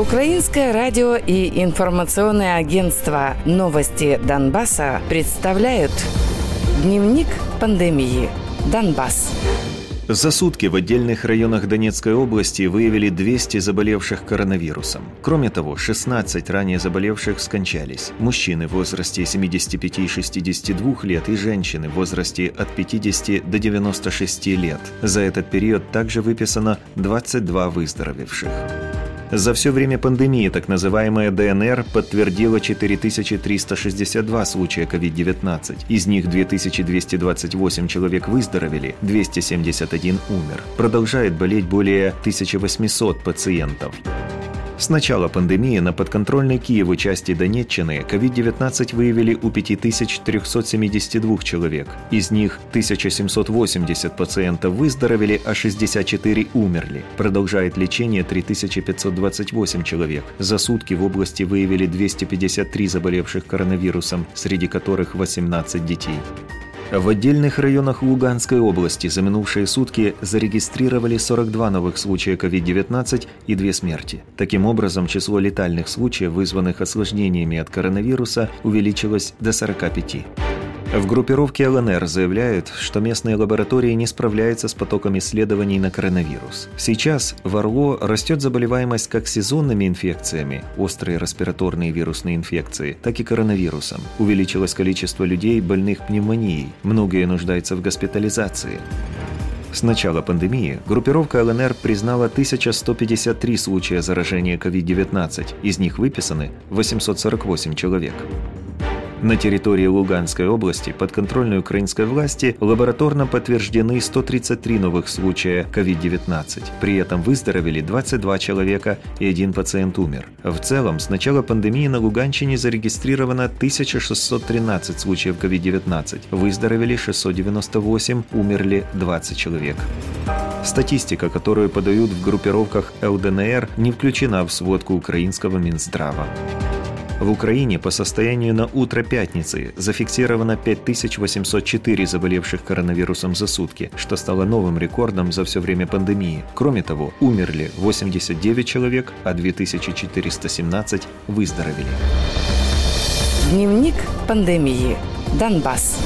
Украинское радио и информационное агентство «Новости Донбасса» представляют Дневник пандемии. Донбасс. За сутки в отдельных районах Донецкой области выявили 200 заболевших коронавирусом. Кроме того, 16 ранее заболевших скончались. Мужчины в возрасте 75 и 62 лет и женщины в возрасте от 50 до 96 лет. За этот период также выписано 22 выздоровевших. За все время пандемии так называемая ДНР подтвердила 4362 случая COVID-19. Из них 2228 человек выздоровели, 271 умер. Продолжает болеть более 1800 пациентов. С начала пандемии на подконтрольной Киеву части Донеччины COVID-19 выявили у 5372 человек. Из них 1780 пациентов выздоровели, а 64 умерли. Продолжает лечение 3528 человек. За сутки в области выявили 253 заболевших коронавирусом, среди которых 18 детей. В отдельных районах Луганской области за минувшие сутки зарегистрировали 42 новых случая COVID-19 и две смерти. Таким образом, число летальных случаев, вызванных осложнениями от коронавируса, увеличилось до 45. В группировке ЛНР заявляют, что местные лаборатории не справляются с потоком исследований на коронавирус. Сейчас в Орло растет заболеваемость как сезонными инфекциями, острые респираторные вирусные инфекции, так и коронавирусом. Увеличилось количество людей, больных пневмонией. Многие нуждаются в госпитализации. С начала пандемии группировка ЛНР признала 1153 случая заражения COVID-19, из них выписаны 848 человек. На территории Луганской области под контрольной украинской власти лабораторно подтверждены 133 новых случая COVID-19. При этом выздоровели 22 человека и один пациент умер. В целом, с начала пандемии на Луганщине зарегистрировано 1613 случаев COVID-19. Выздоровели 698, умерли 20 человек. Статистика, которую подают в группировках ЛДНР, не включена в сводку украинского Минздрава. В Украине по состоянию на утро пятницы зафиксировано 5804 заболевших коронавирусом за сутки, что стало новым рекордом за все время пандемии. Кроме того, умерли 89 человек, а 2417 выздоровели. Дневник пандемии. Донбасс.